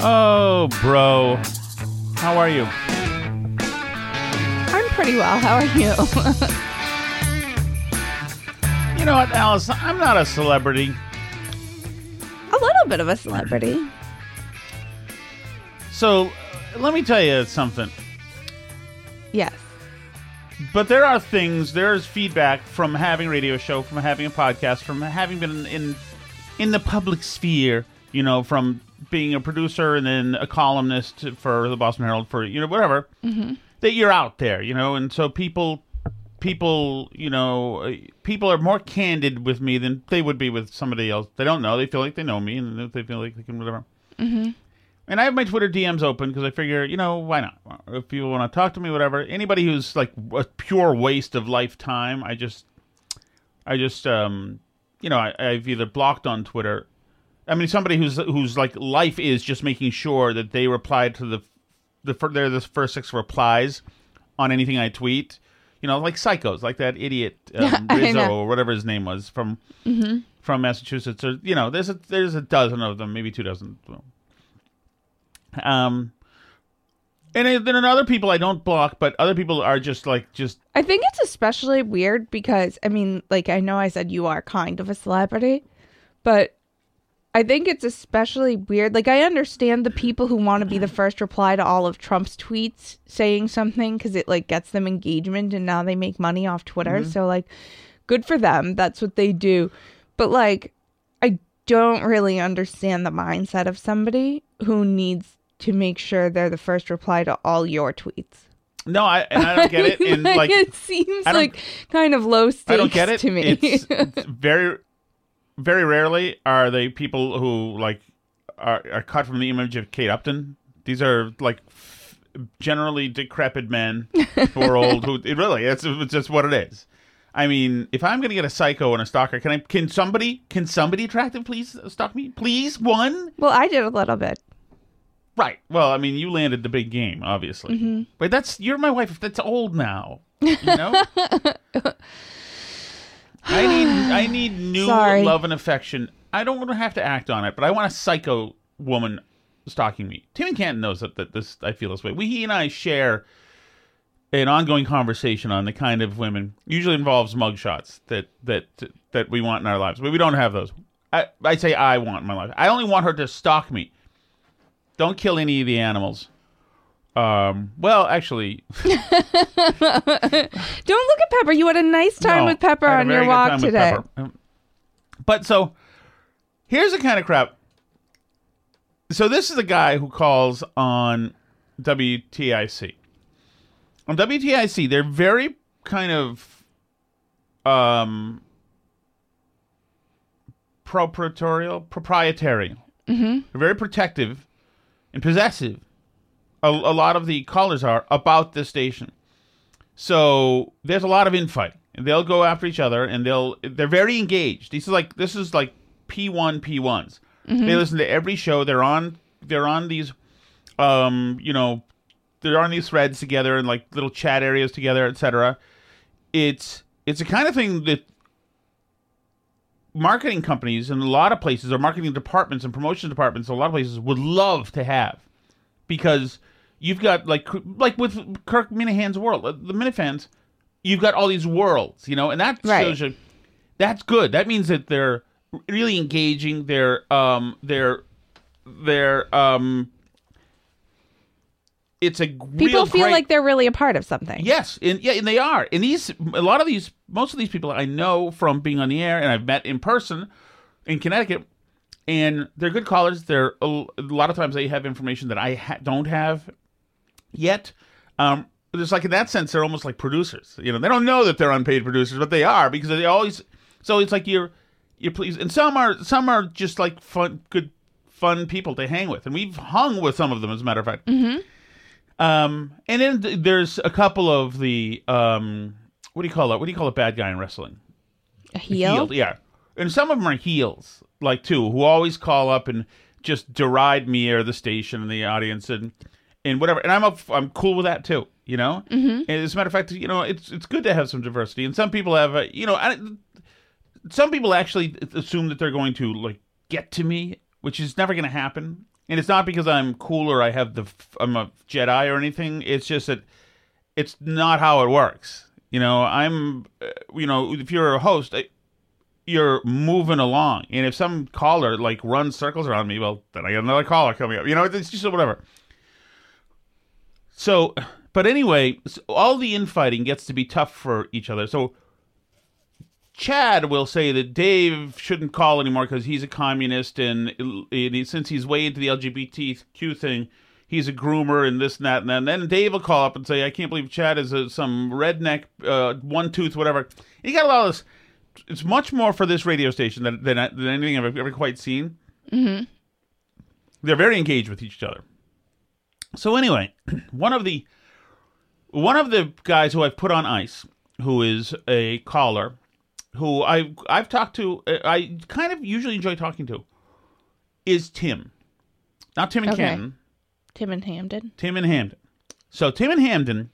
Oh, bro. How are you? I'm pretty well. How are you? You know what, Alice? I'm not a celebrity. a little bit of a celebrity. So, let me tell you something. Yes. But there are things, there's feedback from having a radio show, from having a podcast, from having been in in the public sphere, you know, from being a producer and then a columnist for the Boston Herald for, you know, whatever. That you're out there, you know, and so people people, you know, people are more candid with me than they would be with somebody else. They don't know. They feel like they know me, and they feel like they can whatever. Mm-hmm. And I have my Twitter DMs open because I figure, you know, why not? If people want to talk to me, whatever. Anybody who's like a pure waste of lifetime, I just, I just, um, you know, I, I've either blocked on Twitter. I mean, somebody who's whose like life is just making sure that they reply to the, the they're the first six replies on anything I tweet. You know, like psychos, like that idiot um, Rizzo or whatever his name was from from Massachusetts. Or you know, there's a there's a dozen of them, maybe two dozen. Um, and then other people I don't block, but other people are just like just I think it's especially weird because, I mean, like, I know I said you are kind of a celebrity, but I think it's especially weird. Like, I understand the people who want to be the first reply to all of Trump's tweets saying something because it, like, gets them engagement and now they make money off Twitter. Mm-hmm. So, like, good for them. That's what they do. But, like, I don't really understand the mindset of somebody who needs to make sure they're the first reply to all your tweets. no, I and I don't get it. And like it seems like kind of low stakes I don't get it. to me. It's very, very rarely are they people who like are, are cut from the image of Kate Upton. These are like f- generally decrepit men who are old. Who it really it's, it's just what it is. I mean, if I'm going to get a psycho and a stalker, can I? Can somebody? Can somebody attractive please stalk me? Please, one. well, I did a little bit. Right. Well, I mean, you landed the big game, obviously. Mm-hmm. But that's you're my wife. That's old now. You know. I need I need new Sorry. love and affection. I don't want to have to act on it, but I want a psycho woman stalking me. Timmy Canton knows that, that this I feel this way. We he and I share an ongoing conversation on the kind of women usually involves mugshots that that that we want in our lives, but we don't have those. I I say I want in my life. I only want her to stalk me. Don't kill any of the animals. Um. Well, actually, Don't look at Pepper. You had a nice time no, with Pepper I had a on your walk today. Um, But so, here's the kind of crap. So this is a guy who calls on WTIC. On WTIC, they're very kind of um proprietorial, proprietary. Mm-hmm. They're very protective and possessive. A, a lot of the callers are about the station. So there's a lot of infighting. They'll go after each other and they'll they're very engaged. This is like this is like P one P ones. They listen to every show. They're on they're on these um, you know, they're on these threads together and like little chat areas together, etc. It's it's a kind of thing that marketing companies in a lot of places or marketing departments and promotion departments in a lot of places would love to have because you've got like like with Kirk Minihane's world, uh, the Minifans, you've got all these worlds, you know, and that Right. shows you that's good. That means that they're really engaging. They're um they're they're um it's a People feel great- like they're really a part of something. Yes, and yeah, and they are. And these, a lot of these, most of these people I know from being on the air, and I've met in person in Connecticut, and they're good callers. They're a, a lot of times they have information that I ha- don't have yet. Um, there's like in that sense they're almost like producers. You know, they don't know that they're unpaid producers, but they are because they always. So it's like you're you're pleased, and some are some are just like fun, good, fun people to hang with, and we've hung with some of them as a matter of fact. Mm-hmm. Um, and then th- there's a couple of the um, what do you call it? What do you call a bad guy in wrestling? A heel. yeah. And some of them are heels, like too, who always call up and just deride me or the station and the audience and and whatever. And I'm up, I'm cool with that too, you know. Mm-hmm. As a matter of fact, you know, it's it's good to have some diversity. And some people have, a, you know, I, some people actually assume that they're going to like get to me, which is never going to happen. And it's not because I'm cool or I have the I'm a Jedi or anything. It's just that it's not how it works. You know, I'm, uh, you know, if you're a host, I, you're moving along, and if some caller like runs circles around me, well, then I got another caller coming up. You know, it's just whatever. So, but anyway, so all the infighting gets to be tough for each other. So, Chad will say that Dave shouldn't call anymore because he's a communist, and, and since he's way into the LGBTQ thing, he's a groomer and this and that and then. And then Dave will call up and say, "I can't believe Chad is a, some redneck, uh, one tooth, whatever." He got a lot of this. It's much more for this radio station than than, than anything I've ever quite seen. Mm-hmm. They're very engaged with each other. So anyway, one of the one of the guys who I've put on ice, who is a caller, who I I've talked to, uh, I kind of usually enjoy talking to, is Tim, not Tim and Okay. Tim and Hamden. Tim and Hamden. So Tim and Hamden,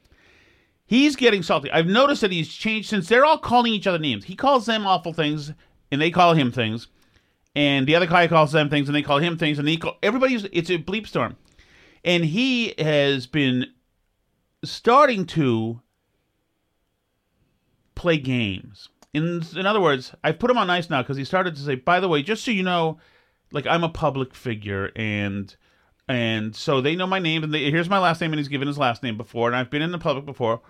he's getting salty. I've noticed that he's changed since they're all calling each other names. He calls them awful things, and they call him things, and the other guy calls them things, and they call him things, and he call everybody's. It's a bleep storm, and he has been starting to play games. In in other words, I've put him on ice now because he started to say, by the way, just so you know, like I'm a public figure and and so they know my name and they, here's my last name and he's given his last name before and I've been in the public before.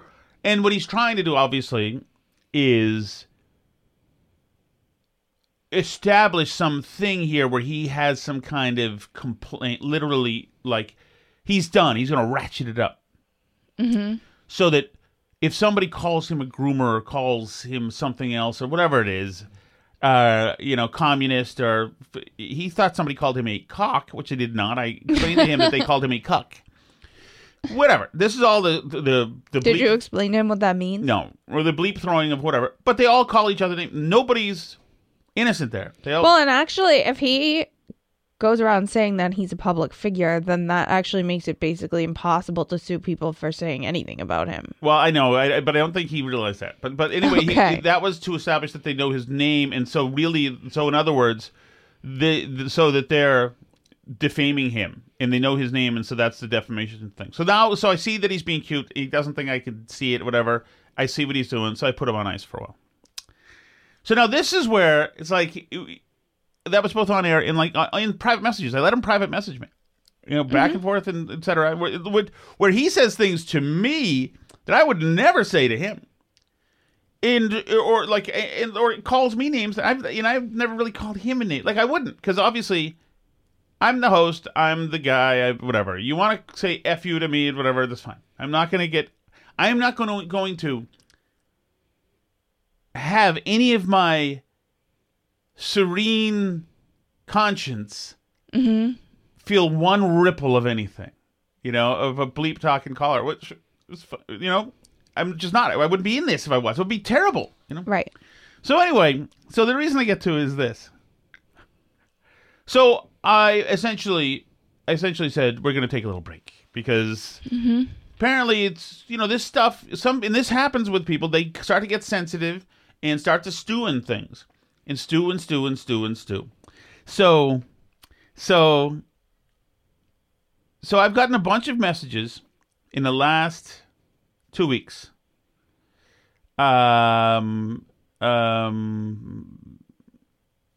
And what he's trying to do obviously is establish something here where he has some kind of complaint literally like he's done. He's going to ratchet it up. So that if somebody calls him a groomer or calls him something else or whatever it is, uh, you know, communist or he thought somebody called him a cock, which they did not. I explained to him that they called him a cuck. Whatever. This is all the the the, the Did bleep- you explain to him what that means? no or the bleep throwing of whatever. But they all call each other names. Nobody's innocent there. They all Well, and actually, if he goes around saying that he's a public figure, then that actually makes it basically impossible to sue people for saying anything about him. Well, I know, I, but I don't think he realized that. But but anyway, Okay. he, that was to establish that they know his name, and so really, so in other words, the, the so that they're defaming him, and they know his name, and so that's the defamation thing. So now, so I see that he's being cute. He doesn't think I can see it, whatever. I see what he's doing, so I put him on ice for a while. So now this is where it's like that was both on air and like uh, in private messages. I let him private message me, you know, back and forth and etc. Where, where he says things to me that I would never say to him, and or like and or calls me names that I've you know I've never really called him a name. Like I wouldn't because obviously. I'm the host. I'm the guy. I, whatever you want to say, f you to me, whatever. That's fine. I'm not going to get. I'm not going to going to have any of my serene conscience mm-hmm. feel one ripple of anything, you know, of a bleep talking caller. Which, you know, I'm just not. I wouldn't be in this if I was. It would be terrible, you know. Right. So anyway, so the reason I get to is this. So I essentially, I essentially said we're going to take a little break because mm-hmm. apparently it's you know this stuff. Some and this happens with people. They start to get sensitive and start to stew in things, and stew and stew and stew and stew. So, so, so I've gotten a bunch of messages in the last two weeks. Um, um,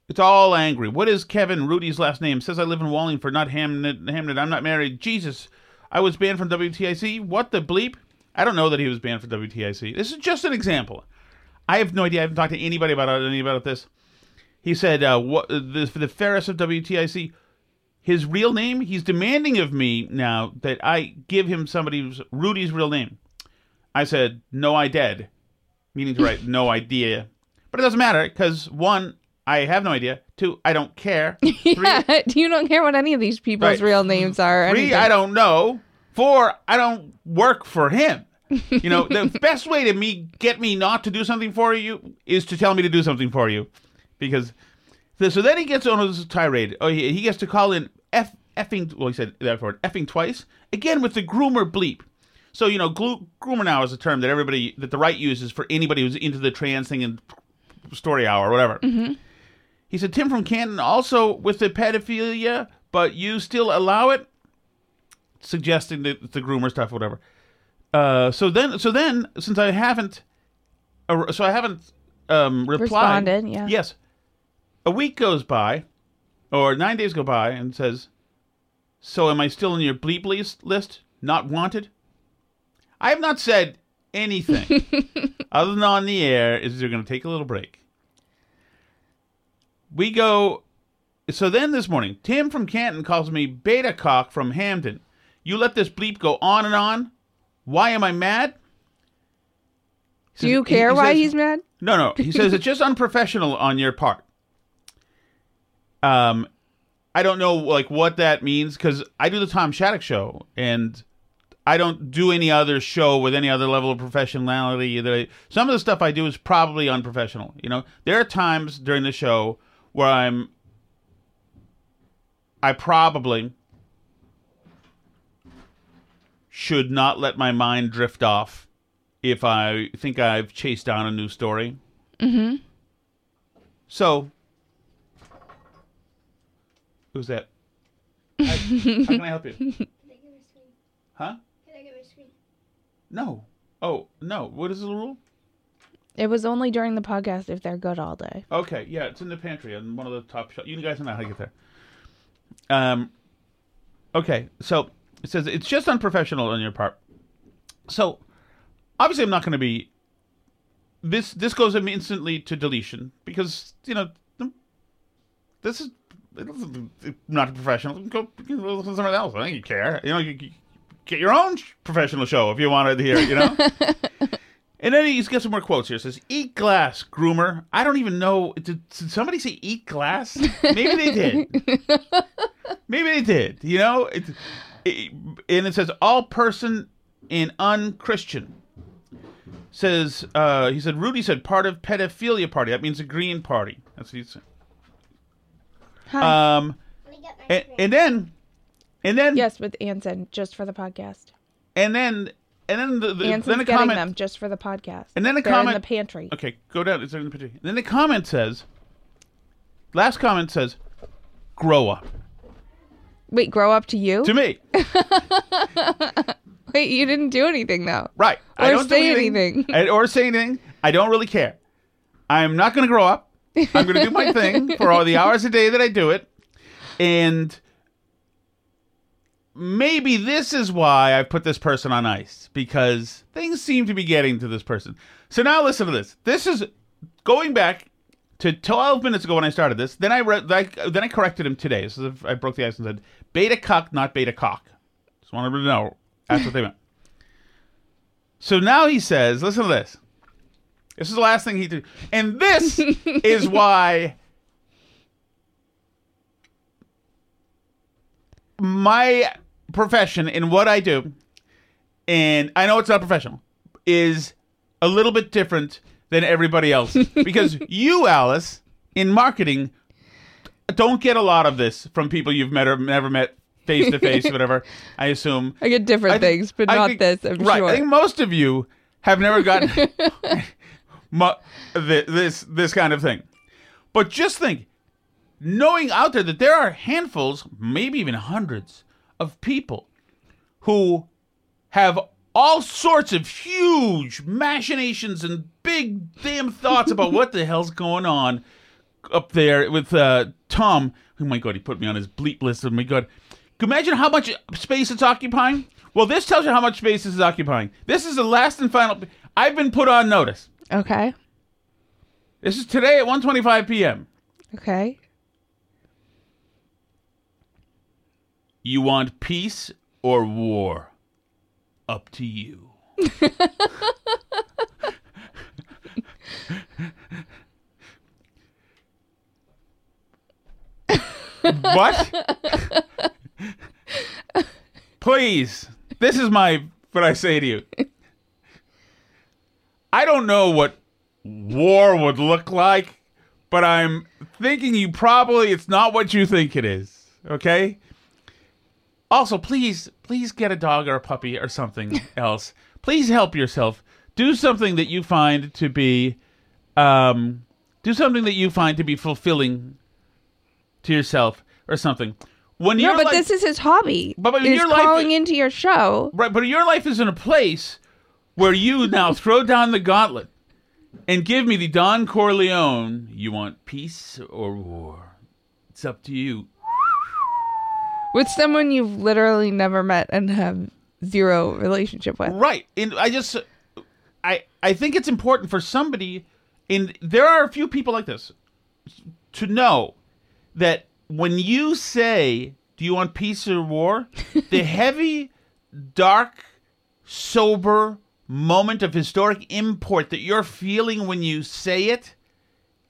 it's all angry. What is Kevin Rudy's last name? Says I live in Wallingford, not Hamden. Hamden. I'm not married. Jesus, I was banned from WTIC. What the bleep? I don't know that he was banned from WTIC. This is just an example. I have no idea. I haven't talked to anybody about any about this. He said, uh, "What the the Ferris of WTIC." His real name. He's demanding of me now that I give him somebody's Rudy's real name. I said, no, I did," meaning to write no idea. But it doesn't matter because one, I have no idea. Two, I don't care. Three, yeah, you don't care what any of these people's Right. real names are. Three, anything. I don't know. Four, I don't work for him. You know, the best way to me get me not to do something for you is to tell me to do something for you, because so then he gets on his tirade. Oh, he, he gets to call in f effing. Well, he said that word effing twice again with the groomer bleep. So you know, glu- groomer now is a term that everybody that the right uses for anybody who's into the trans thing and story hour or whatever. He said Tim from Canton also with the pedophilia, but you still allow it, suggesting that it's the groomer stuff, or whatever. Uh, so then, so then, since I haven't, uh, so I haven't um, replied. Responded, yeah. Yes. A week goes by, or nine days go by, and says, "So am I still in your bleep list? List not wanted?" I have not said anything other than on the air. Is they're going to take a little break. We go. So then this morning, Tim from Canton calls me beta cock from Hamden. You let this bleep go on and on. Why am I mad? He Do you says- he- care he why says- he's mad? no, no. He says it's just unprofessional on your part. Um, I don't know like what that means because I do the Tom Shattuck show and I don't do any other show with any other level of professionality. That I, some of the stuff I do is probably unprofessional. You know, there are times during the show where I'm, I probably should not let my mind drift off if I think I've chased down a new story. Mm-hmm. So, who's that? I- how can I help you? Can I get my screen? Huh? Can I get my screen? No. Oh no. What is the rule? It was only during the podcast if they're good all day. Okay, yeah, it's in the pantry on one of the top shelves. You guys know how to get there. Um, okay, so it says it's just unprofessional on your part. So obviously, I'm not going to be. This this goes instantly to deletion because you know this is not a professional. Go, listen to somebody else. I think you care. You know, you, you get your own professional show if you wanted to hear. it, You know. And then he's got some more quotes here. It says, "Eat glass, groomer." I don't even know. Did, did somebody say "eat glass"? Maybe they did. Maybe they did. You know, it, it, and it says, "All person in unchristian." Says uh, he said Rudy said part of pedophilia party. That means the Green Party. That's what he said. Hi. Um, Let me get my and, and then, and then, yes, with Anson, just for the podcast. and then, and then the, the Anson's then a getting comment. them just for the podcast. And then a They're comment- in the pantry. Okay, go down. Is It's in the pantry. And then the comment says, last comment says, grow up. Wait, grow up to you? To me. Wait, you didn't do anything though. Right. I Or don't do say anything. I- or say anything. I don't really care. I'm not going to grow up. I'm going to do my thing for all the hours a day that I do it. And maybe this is why I put this person on ice because things seem to be getting to this person. So now listen to this. This is going back to 12 minutes ago when I started this. Then I read, then I corrected him today. So I broke the ice and said beta cuck, not beta cock. Just wanted to know that's what they meant. So now he says, listen to this. This is the last thing he did. And this is why my profession and what I do, and I know it's not professional, is a little bit different than everybody else. because you, Alice, in marketing, don't get a lot of this from people you've met or never met face to face, whatever, I assume. I get different I think- things, but I not think- this, I'm right. sure. I think most of you have never gotten this this kind of thing. But just think, knowing out there that there are handfuls, maybe even hundreds, of people who have all sorts of huge machinations and big damn thoughts about what the hell's going on up there with uh, Tom. Oh my god, he put me on his bleep list. Oh my god. Imagine how much space it's occupying? Well, this tells you how much space this is occupying. This is the last and final. I've been put on notice. Okay. This is today at 1:25 p.m. Okay. You want peace or war? Up to you. what? Please, this is my what I say to you. I don't know what war would look like, but I'm thinking you probably it's not what you think it is. Okay. Also, please, please get a dog or a puppy or something else. Please help yourself. Do something that you find to be, um, do something that you find to be fulfilling to yourself or something. When No, you're but like, this is his hobby. But- but your life- calling into your show. Right, but your life is in a place where you now throw down the gauntlet and give me the Don Corleone. You want peace or war? It's up to you. with someone you've literally never met and have zero relationship with. Right. And I just I I think it's important for somebody and there are a few people like this to know that when you say do you want peace or war? the heavy dark sober moment of historic import that you're feeling when you say it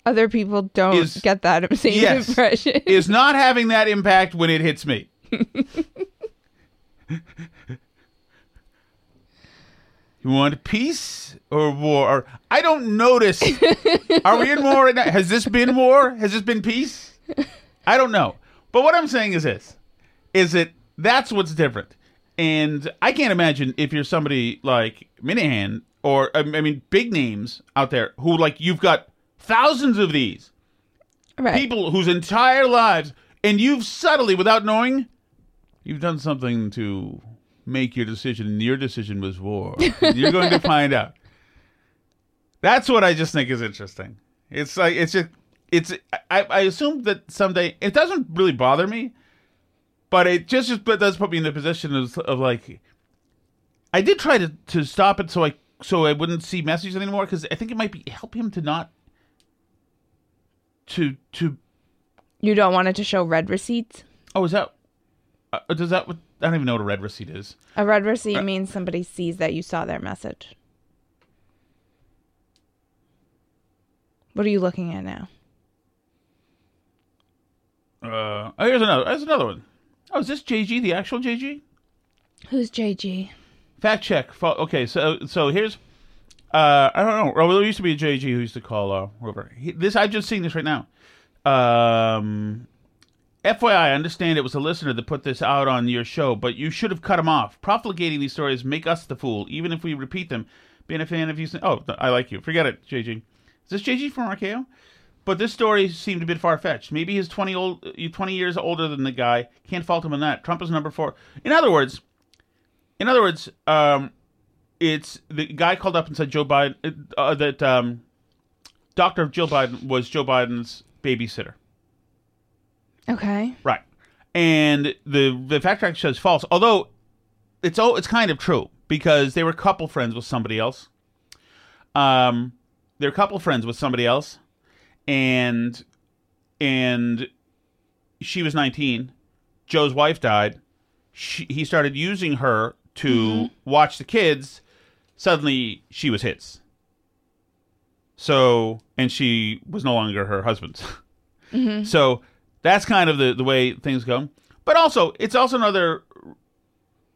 Other people don't Is- get that same yes, impression. is not having that impact when it hits me. you want peace or war? I don't notice. Are we in war right now? Has this been war? Has this been peace? I don't know. But what I'm saying is this: is that that's what's different. And I can't imagine if you're somebody like Minihane or I mean big names out there who like you've got thousands of these right. people whose entire lives, and you've subtly, without knowing, you've done something to make your decision, and your decision was war. You're going to find out. That's what I just think is interesting. It's like it's just it's. I, I assume that someday it doesn't really bother me, but it just just but does put me in the position of, of like. I did try to, to stop it so I so I wouldn't see messages anymore because I think it might be help him to not to to You don't want it to show red receipts? Oh, is that? Uh, does that? What, I don't even know what a red receipt is. A red Uh, receipt means somebody sees that you saw their message. What are you looking at now? Uh, oh, here's another. Here's another one. Oh, is this JG? The actual JG? Who's JG? Fact check. Okay, so so here's. Uh, I don't know. Well, there used to be a JG who used to call uh, whoever. He, this I've just seen this right now. Um, FYI, I understand it was a listener that put this out on your show, but you should have cut him off. Profligating these stories make us the fool, even if we repeat them. Being a fan of you, oh, I like you. Forget it, JG. Is this JG from RKO? But this story seemed a bit far fetched. Maybe he's twenty old, uh, twenty years older than the guy. Can't fault him on that. Trump is number four. In other words, in other words, um, it's the guy called up and said Joe Biden uh, that um, Doctor Jill Biden was Joe Biden's babysitter. Okay. Right. And the the fact check says false. Although it's oh it's kind of true because they were couple friends with somebody else. Um they're couple friends with somebody else and and she was 19. Joe's wife died. She, he started using her to mm-hmm. watch the kids. Suddenly she was his. So and she was no longer her husband's. Mm-hmm. So that's kind of the, the way things go. But also, it's also another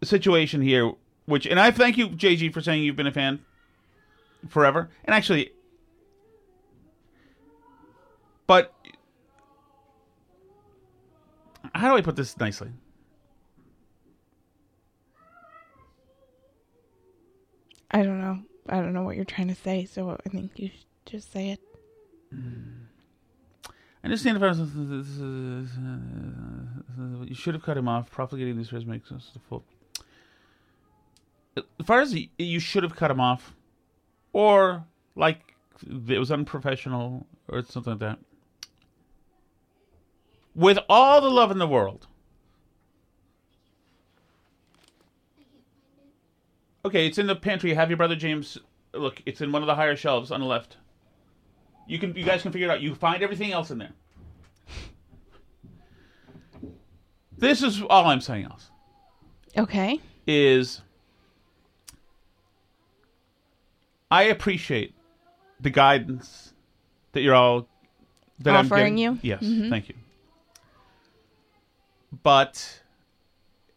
situation here, which, and I thank you, JG, for saying you've been a fan forever. And actually, but how do I put this nicely? I don't know. I don't know what you're trying to say, so I think you should just say it. I understand if I was. You should have cut him off. Profligating these words makes us the fool. As far as you should have cut him off, or like it was unprofessional or something like that. With all the love in the world. Okay, it's in the pantry. Have your brother James look. It's in one of the higher shelves on the left. You can, you guys can figure it out. You find everything else in there. This is all I'm saying. Else Okay. is I appreciate the guidance that you're all that Offering I'm you? getting. Yes, mm-hmm. thank you. But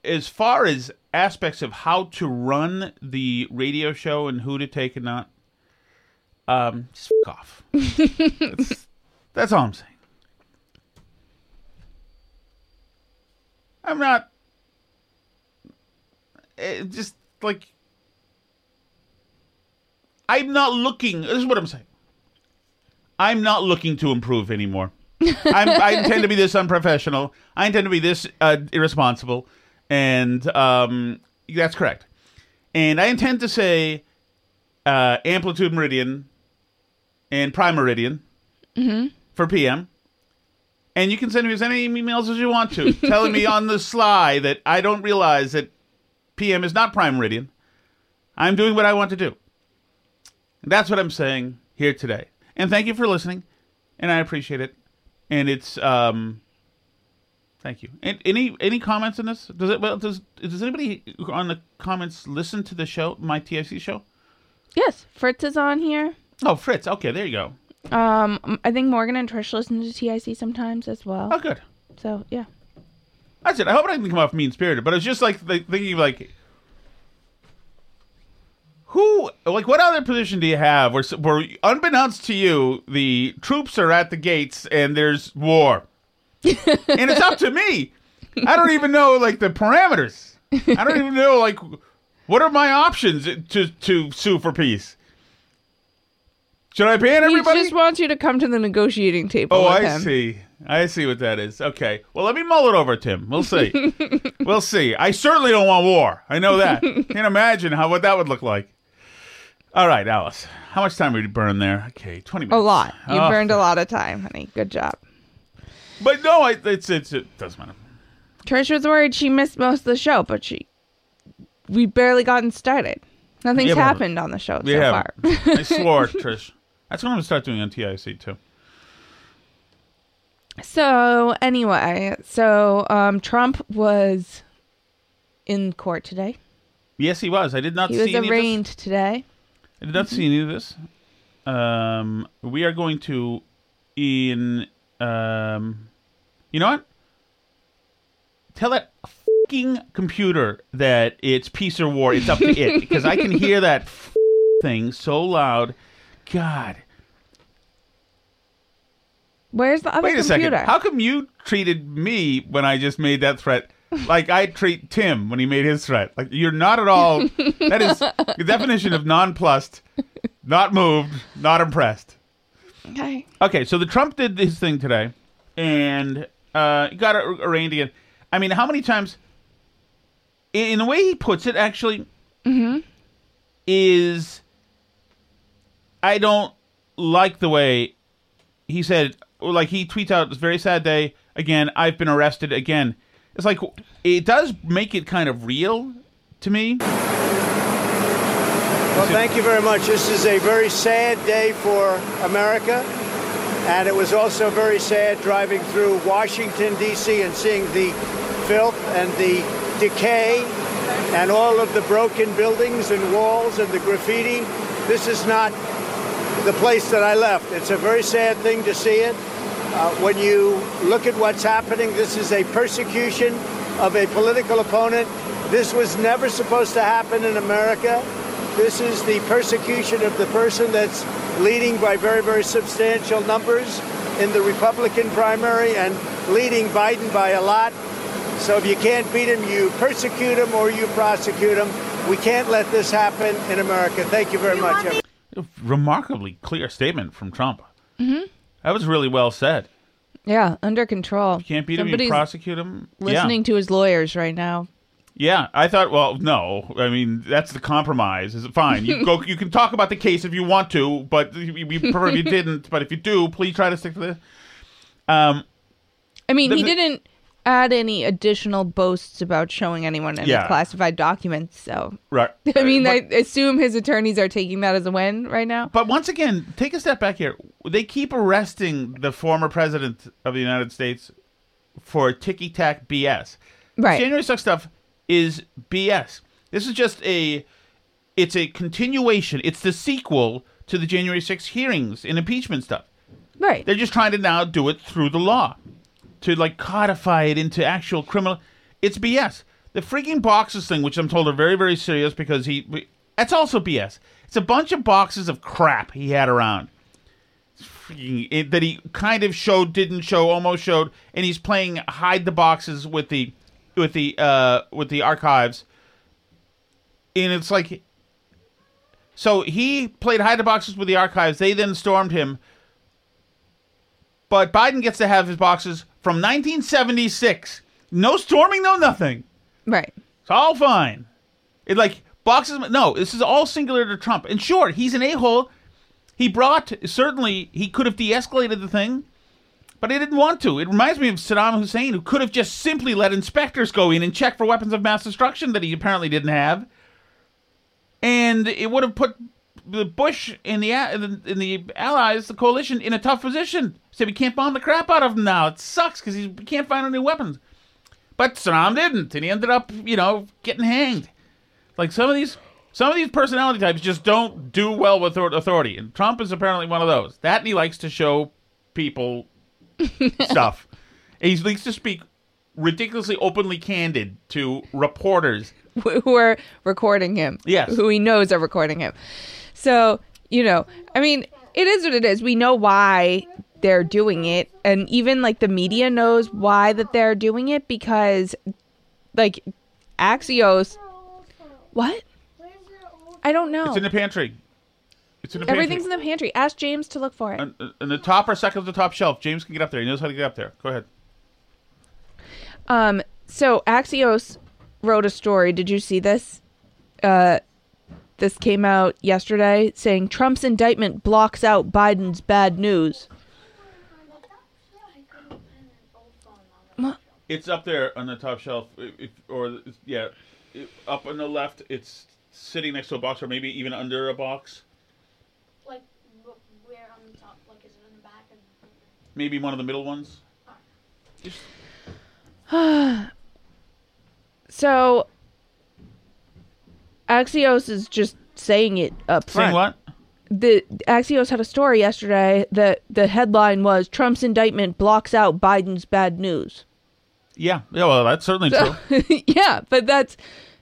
as far as aspects of how to run the radio show and who to take and not, um, just f- off. that's, that's all I'm saying. I'm not. eh, just like. I'm not looking. This is what I'm saying. I'm not looking to improve anymore. I'm, I intend to be this unprofessional. I intend to be this uh, irresponsible, and um, that's correct. And I intend to say uh, amplitude meridian and prime meridian for PM. And you can send me as many emails as you want to, telling me on the sly that I don't realize that PM is not prime meridian. I'm doing what I want to do. And that's what I'm saying here today. And thank you for listening, and I appreciate it. And it's um, thank you. And any any comments on this? Does it? Well, does does anybody on the comments listen to the show, my TIC show? Yes, Fritz is on here. Oh, Fritz. Okay, there you go. Um, I think Morgan and Trish listen to TIC sometimes as well. Oh, good. So yeah. That's it. I hope I didn't come off mean spirited, but it's just like th- thinking like, who, like, what other position do you have where, where, unbeknownst to you, the troops are at the gates and there's war, and it's up to me. I don't even know like the parameters. I don't even know like what are my options to to sue for peace. Should I ban everybody? He just wants you to come to the negotiating table. Oh, I him. see. I see what that is. Okay. Well, let me mull it over, Tim. We'll see. we'll see. I certainly don't want war. I know that. Can't imagine how what that would look like. All right, Alice. How much time did you burn there? Okay, twenty minutes. A lot. You Oh, burned a lot of time, honey. Good job. But no, I, it's it's it doesn't matter. Trish was worried she missed most of the show, but she we barely gotten started. Nothing's Yeah, happened on the show so Yeah, far. I swore, Trish. That's what I'm gonna start doing on TIC too. so anyway, so um, Trump was in court today. Yes, he was. I did not He see was any arraigned today. Of this. I did not see any of this. Um, we are going to in um, you know what? Tell that fucking computer that it's peace or war. It's up to it because I can hear that f- thing so loud. God. Where's the other Wait a computer? second. How come you treated me when I just made that threat like I treat Tim when he made his threat? Like you're not at all. that is the definition of nonplussed, not moved, not impressed. okay. Okay, so the Trump did his thing today, and uh, he got ar- arraigned again. I mean, how many times? In, the way he puts it, actually, is I don't like the way he said. Like he tweets out, "It's a very sad day again. I've been arrested again." It's like it does make it kind of real to me. Well, thank you very much. This is a very sad day for America. And it was also very sad driving through Washington, D.C., and seeing the filth and the decay and all of the broken buildings and walls and the graffiti. This is not the place that I left. It's a very sad thing to see it. Uh, when you look at what's happening, this is a persecution of a political opponent. This was never supposed to happen in America. This is the persecution of the person that's leading by very, very substantial numbers in the Republican primary and leading Biden by a lot. So if you can't beat him, you persecute him or you prosecute him. We can't let this happen in America. Thank you very much. remarkably clear statement from Trump. Mm-hmm. That was really well said. Yeah, under control. You can't beat him. You Somebody's prosecute him. listening to his lawyers right now. Yeah, I thought. Well, no. I mean, that's the compromise. Is it fine? You go. You can talk about the case if you want to, but we we prefer if you didn't. But if you do, please try to stick to this. Um. I mean, The- he the- didn't add any additional boasts about showing anyone any Yeah. classified documents. So, Right. I mean, I assume his attorneys are taking that as a win right now. But once again, take a step back here. They keep arresting the former president of the United States for ticky tack BS. Right. January 6th stuff is BS. This is just a it's a continuation. It's the sequel to the January 6th hearings and impeachment stuff. Right. They're just trying to now do it through the law to like codify it into actual criminal. It's BS. The freaking boxes thing, which I'm told are very, very serious because he. That's also BS. It's a bunch of boxes of crap he had around. Freaking, it, that he kind of showed, didn't show, almost showed, and he's playing hide the boxes with the, with the, uh, with the archives. And it's like, so he played hide the boxes with the archives. They then stormed him but Biden gets to have his boxes from 1976. No storming, no nothing. Right. It's all fine. It like boxes. No, this is all singular to Trump. And sure, he's an a hole. He brought certainly he could have de-escalated the thing, but he didn't want to. It reminds me of Saddam Hussein, who could have just simply let inspectors go in and check for weapons of mass destruction that he apparently didn't have, and it would have put the Bush and uh, the and the allies, the coalition, in a tough position. So we can't bomb the crap out of him now. It sucks because he can't find any weapons. But Saddam didn't, and he ended up, you know, getting hanged. Like some of these, some of these personality types just don't do well with authority, and Trump is apparently one of those. That and he likes to show people stuff. He likes to speak ridiculously openly candid to reporters. Who are recording him. Yes. Who he knows are recording him. So, you know, I mean, it is what it is. We know why they're doing it. And even like the media knows why that they're doing it because like Axios What? I don't know. It's in the pantry. It's in the pantry. Everything's in the pantry. Ask James to look for it. In, on the top or second of the top shelf. James can get up there. He knows how to get up there. Go ahead. Um, so Axios wrote a story. Did you see this? Uh, this came out yesterday saying Trump's indictment blocks out Biden's bad news. What? It's up there on the top shelf, if, or yeah, it- up on the left. It's sitting next to a box, or maybe even under a box. Like, where on the top? Like, is it in the back? Or Maybe one of the middle ones. Just, So Axios is just saying it up front. saying what? The Axios had a story yesterday that the headline was Trump's indictment blocks out Biden's bad news. Yeah, yeah. Well, that's certainly true. yeah, but that's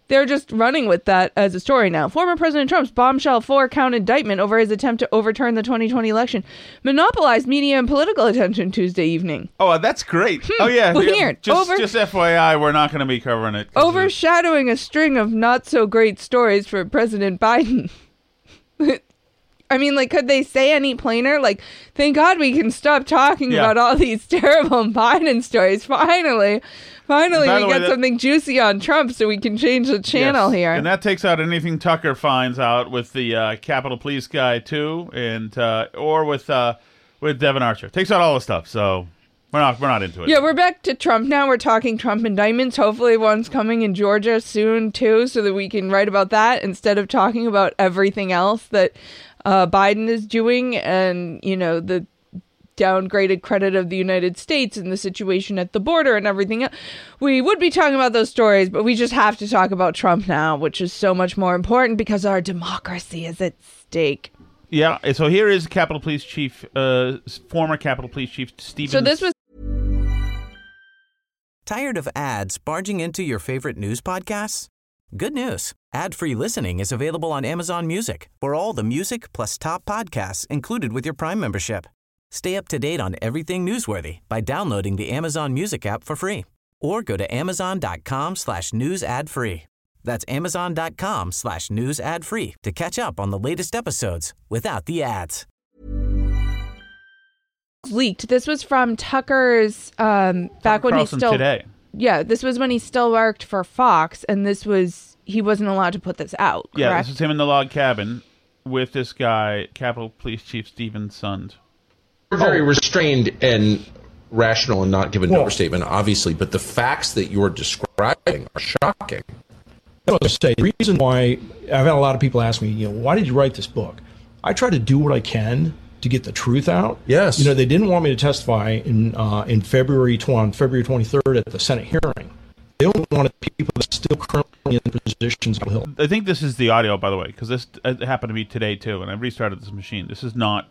they're just running with that as a story now. Former President Trump's bombshell four count indictment over his attempt to overturn the 2020 election monopolized media and political attention Tuesday evening, Oh, uh, that's great. Hmm. Oh yeah. Weird. yeah. Just, Over- just FYI, we're not going to be covering it. overshadowing a string of not so great stories for President Biden. I mean, like, could they say any plainer? Like, thank God we can stop talking Yeah. about all these terrible Biden stories. Finally, finally, we get that- something juicy on Trump so we can change the channel Yes. here. and that takes out anything Tucker finds out with the uh, Capitol Police guy too, and uh, or with uh, with Devon Archer. Takes out all the stuff. So we're not we're not into it. Yeah, we're back to Trump now. We're talking Trump indictments. Hopefully, one's coming in Georgia soon, too, so that we can write about that instead of talking about everything else that uh, Biden is doing and, you know, the downgraded credit of the United States and the situation at the border and everything else. We would be talking about those stories, but we just have to talk about Trump now, which is so much more important because our democracy is at stake. Yeah. So here is Capitol Police Chief, uh, former Capitol Police Chief Steven. So this was Tired of ads barging into your favorite news podcasts? Good news. Ad-free listening is available on Amazon Music for all the music plus top podcasts included with your Prime membership. Stay up to date on everything newsworthy by downloading the Amazon Music app for free or go to amazon.com slash news ad free. That's amazon.com slash news ad free to catch up on the latest episodes without the ads. leaked. This was from Tucker's um, back when he still today. Yeah, this was when he still worked for Fox, and this was he wasn't allowed to put this out. Yeah, Correct? this is him in the log cabin with this guy, Capitol Police Chief Steven Sund. Very restrained and rational and not give an overstatement, obviously, but the facts that you're describing are shocking. I was say the reason why I've had a lot of people ask me, you know, why did you write this book? I try to do what I can to get the truth out. Yes. You know, they didn't want me to testify in uh, in February tw- on February 23rd at the Senate hearing. They only wanted people that still currently in positions on Hill. I think this is the audio, by the way, because this uh, happened to me today too, and I restarted this machine. This is not.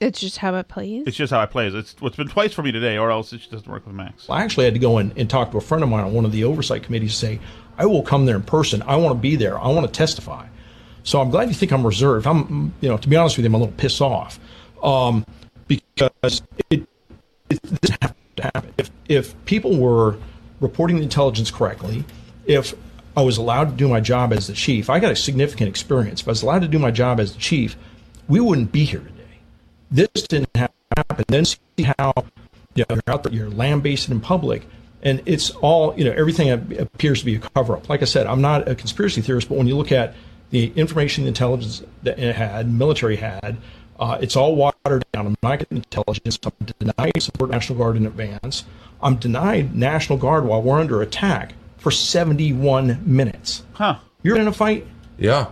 It's just how it plays. It's just how it plays. It's what's been twice for me today, or else it just doesn't work with Max. I actually had to go in and talk to a friend of mine on one of the oversight committees to say, I will come there in person. I want to be there. I want to testify. So I'm glad you think I'm reserved. I'm, you know, to be honest with you, I'm a little pissed off um, because it, it this have to happen. If if people were reporting the intelligence correctly, if I was allowed to do my job as the chief, I got a significant experience. If I was allowed to do my job as the chief, we wouldn't be here today. This didn't happen. Then see how you know, you're out there, you're lambasted in public, and it's all you know. Everything appears to be a cover up. Like I said, I'm not a conspiracy theorist, but when you look at the information the intelligence that it had, military had, uh, it's all watered down. I'm not getting intelligence. I'm denied support National Guard in advance. I'm denied National Guard while we're under attack for 71 minutes. Huh? You're in a fight. Yeah.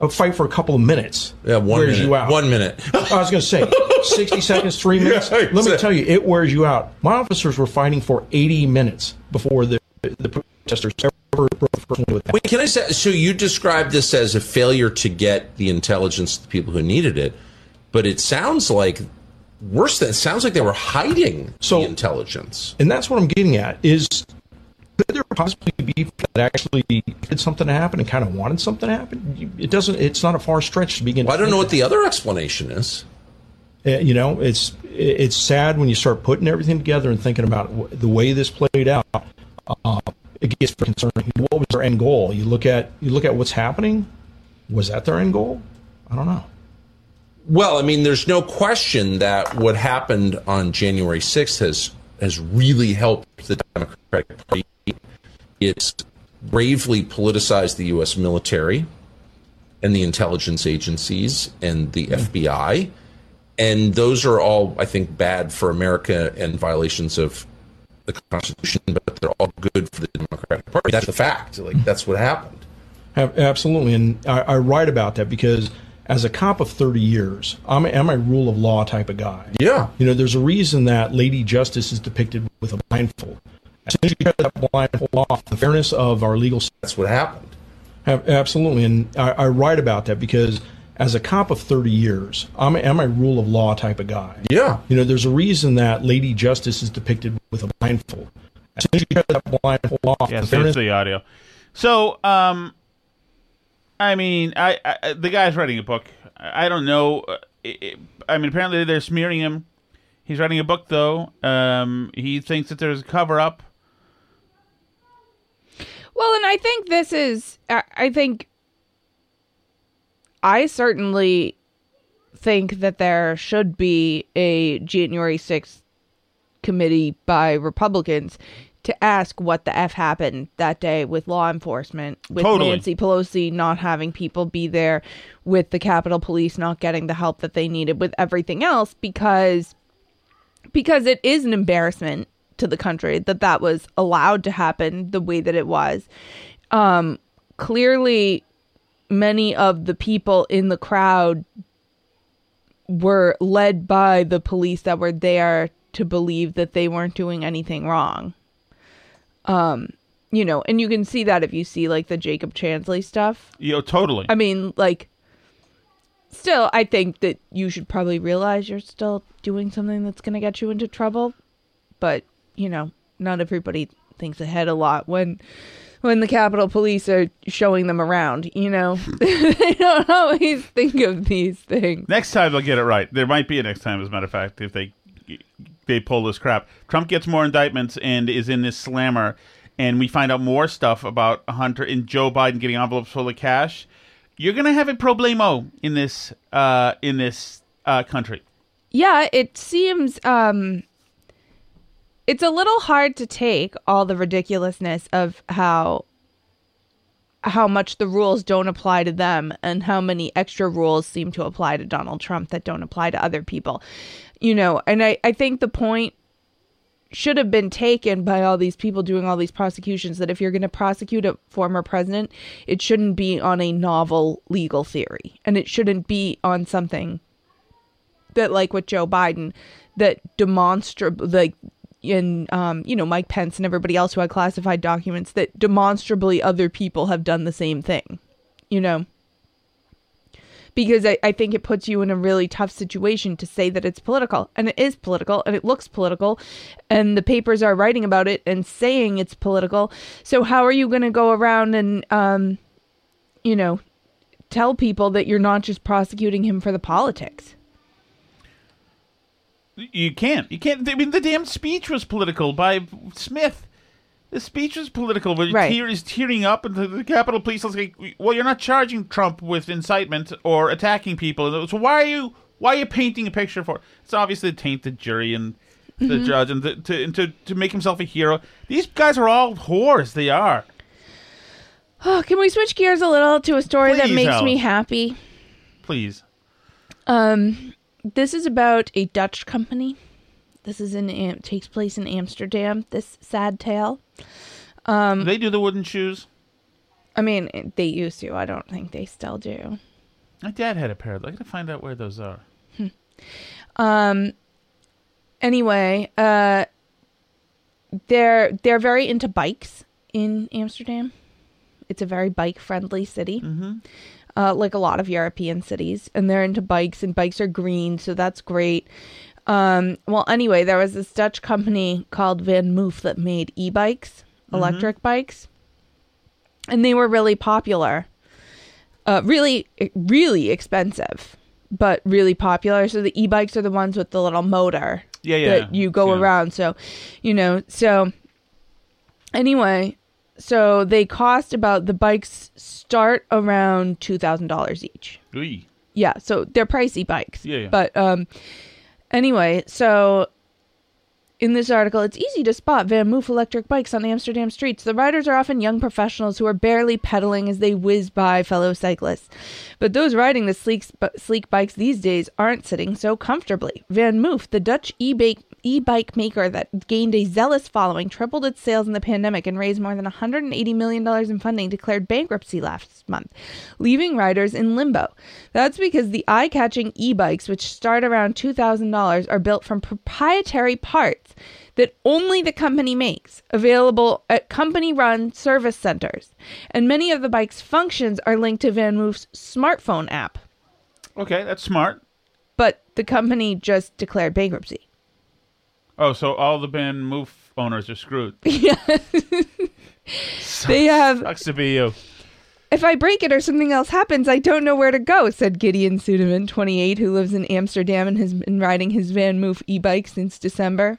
A fight for a couple of minutes. Yeah, one wears minute. you out. One minute. I was going to say 60 seconds, three minutes. Yeah, Let me tell you, it wears you out. My officers were fighting for 80 minutes before the the protesters ever broke personally with that. Wait, can I say? So you described this as a failure to get the intelligence to the people who needed it, but it sounds like worse. Than it sounds like they were hiding So- the intelligence. And that's what I'm getting at is could there possibly be that actually did something to happen and kind of wanted something to happen? It doesn't. It's not a far stretch to begin. Well, I don't know what the other explanation is. Uh, you know, it's it's sad when you start putting everything together and thinking about the way this played out. Uh, it gets concerning. What was their end goal? You look at you look at what's happening. Was that their end goal? I don't know. Well, I mean, there's no question that what happened on January 6th has has really helped the Democratic Party. It's bravely politicized the U.S. military and the intelligence agencies and the hmm. FBI, and those are all, I think, bad for America and violations of the Constitution. But they're all good for the Democratic Party. That's the fact. Like that's what happened. Absolutely, and I, I write about that because as a cop of 30 years, I'm a, I'm a rule of law type of guy. Yeah. You know, there's a reason that Lady Justice is depicted with a blindfold. As soon as you cut that blindfold off, the fairness of our legal system. That's what happened. Absolutely, and I, I write about that because as a cop of 30 years, I'm a, I'm a rule of law type of guy. Yeah. You know, there's a reason that Lady Justice is depicted with a blindfold. As soon as you cut that blindfold off, Yeah, the fairness the audio. So, um, I mean, I, I the guy's writing a book. I I don't know. uh, it- it- I mean, apparently they're smearing him. He's writing a book, though. Um, he thinks that there's a cover up. Well, and I think this is, I I think, I certainly think that there should be a January 6th committee by Republicans to ask what the F happened that day with law enforcement, with Totally. Nancy Pelosi not having people be there, with the Capitol Police not getting the help that they needed, with everything else, because because it is an embarrassment to the country that that was allowed to happen the way that it was. Um, clearly, many of the people in the crowd were led by the police that were there to believe that they weren't doing anything wrong. Um, you know, and you can see that if you see like the Jacob Chansley stuff. Know, totally. I mean, like, still, I think that you should probably realize you're still doing something that's going to get you into trouble. But, you know, not everybody thinks ahead a lot when when the Capitol Police are showing them around, you know. they don't always think of these things. Next time they'll get it right. There might be a next time, as a matter of fact, if they they pull this crap. Trump gets more indictments and is in this slammer, and we find out more stuff about Hunter and Joe Biden getting envelopes full of cash. You're gonna have a problemo in this uh, in this uh, country. Yeah, it seems um it's a little hard to take all the ridiculousness of how how much the rules don't apply to them and how many extra rules seem to apply to Donald Trump that don't apply to other people. You know, and I, I think the point should have been taken by all these people doing all these prosecutions that if you're going to prosecute a former president, it shouldn't be on a novel legal theory and it shouldn't be on something that like with Joe Biden that demonstrable like and um, you know Mike Pence and everybody else who had classified documents that demonstrably other people have done the same thing. You know, because I, I think it puts you in a really tough situation to say that it's political. And it is political and it looks political. And the papers are writing about it and saying it's political. So, how are you going to go around and, um, you know, tell people that you're not just prosecuting him for the politics? You can't. You can't. I mean, the damn speech was political by Smith. The speech was political. But Right. tear is tearing up, and the, the Capitol Police was like, "Well, you're not charging Trump with incitement or attacking people. So why are you why are you painting a picture for?" It's obviously to taint the jury and the Mm-hmm. judge and to, to and to to make himself a hero. These guys are all whores. They are. Oh, can we switch gears a little to a story that Please, makes me happy? Please. Um, this is about a Dutch company. This is in Am- takes place in Amsterdam. This sad tale. Um, they do the wooden shoes. I mean, they used to. I don't think they still do. My dad had a pair. I gotta find out where those are. Um. Anyway, uh, they're they're very into bikes in Amsterdam. It's a very bike friendly city, uh, like a lot of European cities, and they're into bikes, and bikes are green, so that's great. Um, well, anyway, there was this Dutch company called Van Moof that made e-bikes, electric bikes, and they were really popular. Uh, really, really expensive, but really popular. So the e-bikes are the ones with the little motor Yeah, yeah. that you go Yeah. around. So, you know, so anyway, so they cost about the bikes start around two thousand dollars each. Ooh. Yeah, so they're pricey bikes. Yeah, yeah. But um, anyway, so in this article, it's easy to spot Van Moof electric bikes on the Amsterdam streets. The riders are often young professionals who are barely pedaling as they whiz by fellow cyclists. But those riding the sleek, sleek bikes these days aren't sitting so comfortably. Van Moof, the Dutch e-bike, e-bike maker that gained a zealous following, tripled its sales in the pandemic, and raised more than $180 million in funding, declared bankruptcy last month, leaving riders in limbo. That's because the eye-catching e-bikes, which start around $2,000, are built from proprietary parts that only the company makes, available at company run service centers. And many of the bike's functions are linked to Van Moof's smartphone app. Okay, that's smart. But the company just declared bankruptcy. Oh, so all the Van Moof owners are screwed. They have Sucks to be you. If I break it or something else happens, I don't know where to go, said Gideon Sudeman, 28, who lives in Amsterdam and has been riding his Van Moof e bike since December.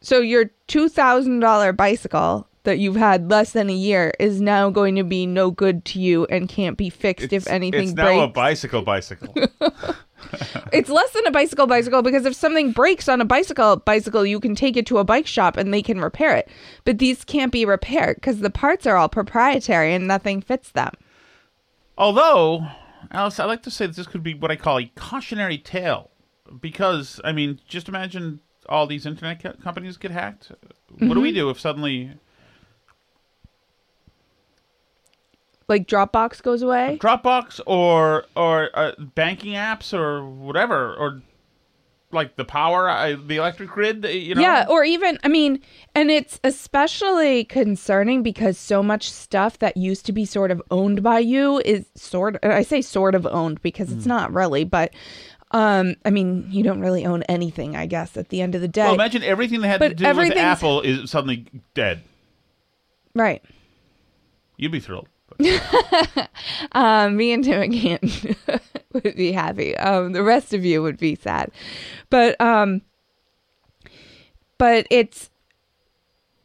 So your $2,000 bicycle that you've had less than a year is now going to be no good to you and can't be fixed if anything it's breaks. now a bicycle bicycle. it's less than a bicycle bicycle because if something breaks on a bicycle bicycle, you can take it to a bike shop and they can repair it. But these can't be repaired because the parts are all proprietary and nothing fits them. Although, Alice, I like to say that this could be what I call a cautionary tale, because I mean, just imagine all these internet co- companies get hacked. What do we Mm-hmm. do if suddenly Like Dropbox goes away. Dropbox or or uh, banking apps or whatever or like the power, uh, the electric grid? You know, Yeah, or even I mean, and it's especially concerning because so much stuff that used to be sort of owned by you is sort I say sort of owned because it's not really, but um I mean, you don't really own anything, I guess at the end of the day. Well, imagine everything that had to But do with Apple is suddenly dead. right. You'd be thrilled. Um, me and Tim again would be happy. Um, the rest of you would be sad, but um, but it's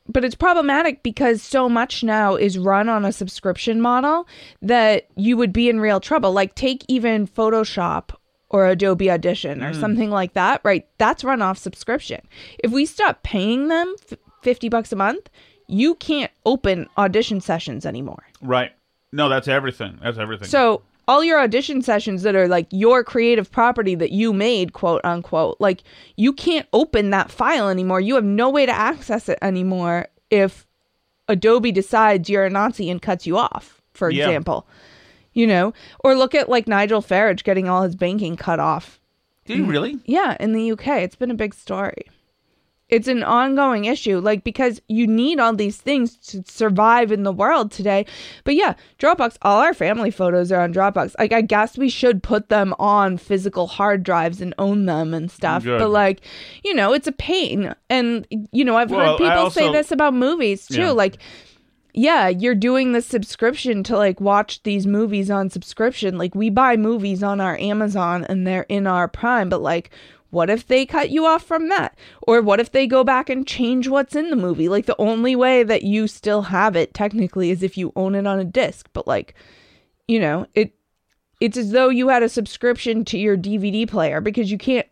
but it's problematic because so much now is run on a subscription model that you would be in real trouble. Like take even Photoshop or Adobe Audition or something like that, right? That's run off subscription. If we stop paying them f- 50 bucks a month, you can't open audition sessions anymore. Right. No, that's everything. That's everything. So all your audition sessions that are like your creative property that you made, quote unquote, like you can't open that file anymore. You have no way to access it anymore if Adobe decides you're a Nazi and cuts you off, for Yeah. example. You know, or look at like Nigel Farage getting all his banking cut off. Did you really? Yeah, in the UK, it's been a big story. It's an ongoing issue, like because you need all these things to survive in the world today. But yeah, Dropbox, all our family photos are on Dropbox. Like, I guess we should put them on physical hard drives and own them and stuff. Good. But like, you know, it's a pain. And, you know, I've Well, heard people say this about movies too. Yeah. Like, yeah, you're doing the subscription to like watch these movies on subscription. Like we buy movies on our Amazon and they're in our Prime, but like what if they cut you off from that? Or what if they go back and change what's in the movie? Like the only way that you still have it technically is if you own it on a disc, but like you know, it it's as though you had a subscription to your DVD player because you can't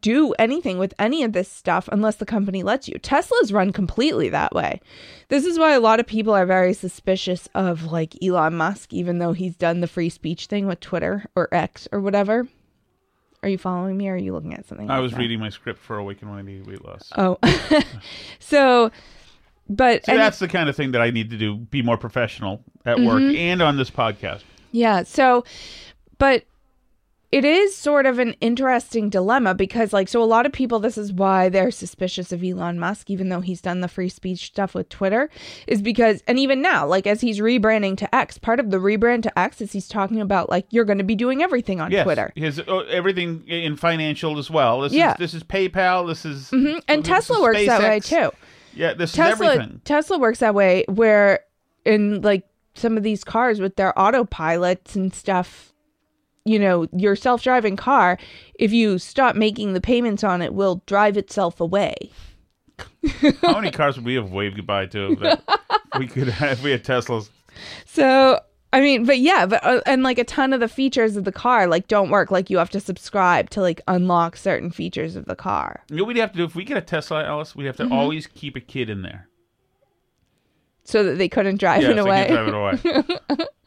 do anything with any of this stuff unless the company lets you. Tesla's run completely that way. This is why a lot of people are very suspicious of like Elon Musk, even though he's done the free speech thing with Twitter or X or whatever. Are you following me or are you looking at something? I else was now? reading my script for Awaken When I Need Weight Loss. Oh. so, but See, and- that's the kind of thing that I need to do, be more professional at work Mm-hmm. and on this podcast. Yeah. So, but it is sort of an interesting dilemma because, like, so a lot of people, this is why they're suspicious of Elon Musk, even though he's done the free speech stuff with Twitter, is because, and even now, like, as he's rebranding to X, part of the rebrand to X is he's talking about, like, you're going to be doing everything on Yes, Twitter. His, uh, everything in financial as well. This Yeah. is this is PayPal. This is Mhm. And this is Tesla works that way too. Yeah, this Tesla is everything. Tesla works that way where in like some of these cars with their autopilots and stuff you know your self-driving car if you stop making the payments on it will drive itself away How many cars would we have waved goodbye to? We could have if we had Teslas. so i mean but yeah but uh, and like a ton of the features of the car like don't work like you have to subscribe to like unlock certain features of the car You know what we'd have to do if we get a Tesla, Alice? We'd have Mm-hmm. to always keep a kid in there. so that they couldn't drive Yes, it they away drive it away.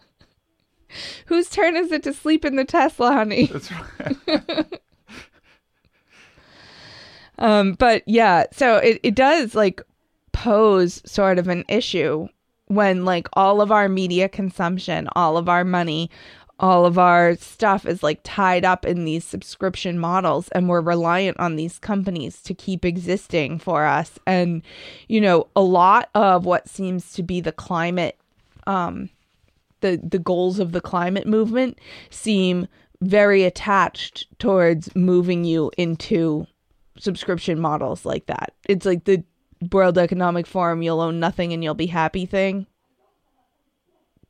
whose turn is it to sleep in the tesla honey That's right. Um, but yeah, so it, it does like pose sort of an issue when like all of our media consumption, all of our money, all of our stuff is like tied up in these subscription models and we're reliant on these companies to keep existing for us. And, you know, a lot of what seems to be the climate um the the goals of the climate movement seem very attached towards moving you into subscription models like that. It's like the World Economic Forum, you'll own nothing and you'll be happy thing.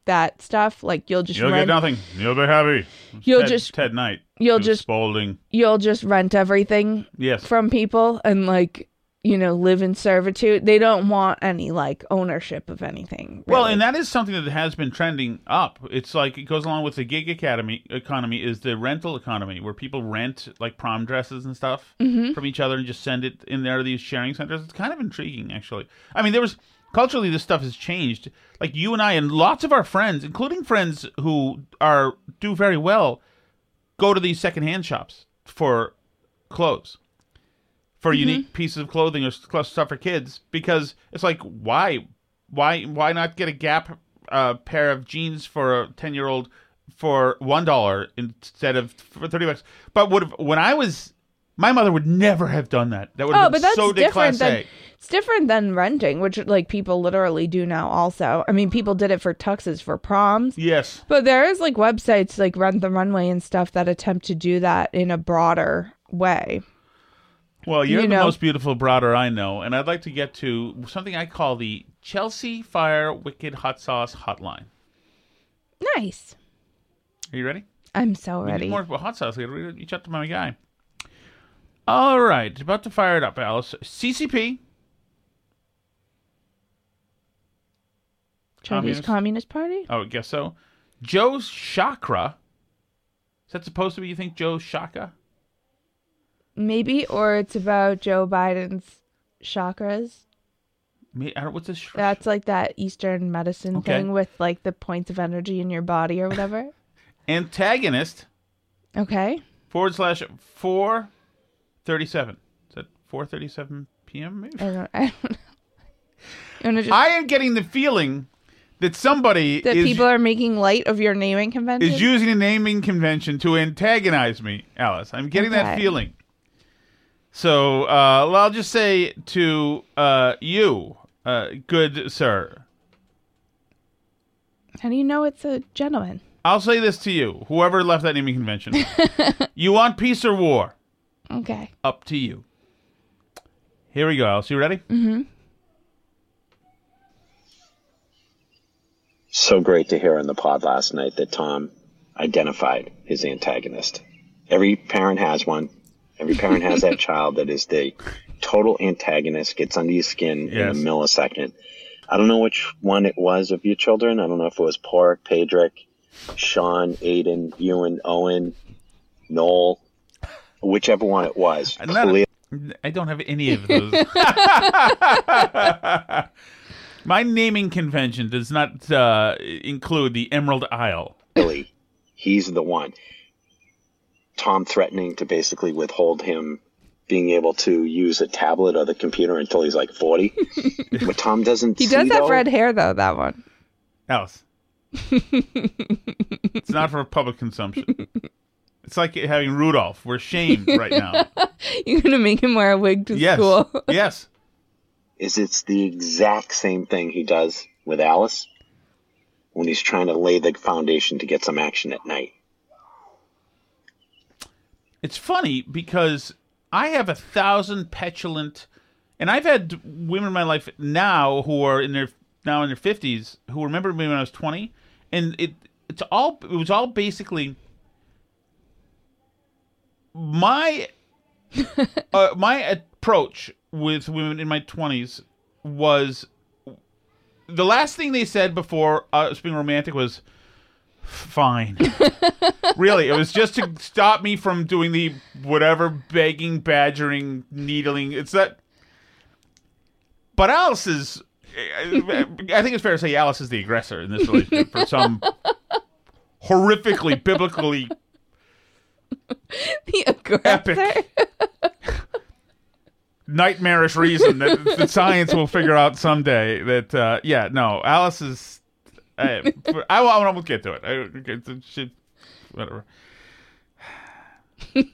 That stuff, like you'll just You'll rent, get nothing. You'll be happy. You'll Ted, just- Ted Knight. you'll just- Spalding. you'll just rent everything Yes. from people and like you know live in servitude. They don't want any like ownership of anything. Well, and that is something that has been trending up. It's like it goes along with the gig academy economy is the rental economy where people rent like prom dresses and stuff Mm-hmm. from each other and just send it in there to these sharing centers. It's kind of intriguing, actually. I mean, there was culturally this stuff has changed. Like you and I and lots of our friends, including friends who are do very well, go to these secondhand shops for clothes for unique pieces of clothing or stuff for kids because it's like why why why not get a gap uh, pair of jeans for a 10 year old for one dollar instead of for 30 bucks but would when i was my mother would never have done that that would oh, have but been that's so different than it's different than renting, which like people literally do now. Also, I mean, people did it for tuxes for proms. yes But there is like websites like Rent the Runway and stuff that attempt to do that in a broader way. Well you're You the know. most beautiful broader i know and i'd like to get to something i call the chelsea fire wicked hot sauce hotline Nice. are you ready I'm so ready. more hot sauce. Gotta reach out to my guy. All right, about to fire it up, Alice. CCP. Chinese Communist? Communist Party? Oh, I guess so. Joe Chakra. Is that supposed to be? You think Joe Shaka? Maybe, or it's about Joe Biden's chakras. Me, I don't, what's this? sh- That's like that Eastern medicine Okay. thing with like the points of energy in your body or whatever. Antagonist okay. forward slash four thirty seven. Is that four thirty seven p.m. Maybe. I don't, I don't know. You wanna just I am getting the feeling that somebody that is people are making light of your naming convention? is using a naming convention to antagonize me, Alice. I'm getting that Okay. feeling. So uh, well, I'll just say to uh, you, uh, good sir, How do you know it's a gentleman? I'll say this to you, whoever left that naming convention. you want peace or war? Okay. Up to you. Here we go, Alice. You ready? Mm-hmm. So great to hear on the pod last night that Tom identified his antagonist. Every parent has one. Every parent has that child that is the total antagonist, gets under your skin Yes. in a millisecond. I don't know which one it was of your children. I don't know if it was Pork, Pedrick, Sean, Aiden, Ewan, Owen, Noel, whichever one it was. Clear- I don't have any of those. My naming convention does not uh, include the Emerald Isle. Billy, he's the one. Tom threatening to basically withhold him being able to use a tablet or the computer until he's like 40. what Tom doesn't He see, does have though, red hair though. That one. Alice. it's not for public consumption. It's like having Rudolph. We're shamed right now. You're gonna make him wear a wig to Yes. school. yes. is it's the exact same thing he does with Alice when he's trying to lay the foundation to get some action at night. It's funny because I have a thousand petulant, and I've had women in my life now who are in their now in their fifties who remember me when I was twenty, and it it's all it was all basically my uh, my approach with women in my twenties was the last thing they said before us being romantic was fine. really, it was just to stop me from doing the whatever begging, badgering, needling. It's that. But Alice is. I think it's fair to say Alice is the aggressor in this relationship for some horrifically biblically The aggressor. epic nightmarish reason that the science will figure out someday that uh, yeah no alice is I, I, I won't get to it I, it's a shit, whatever What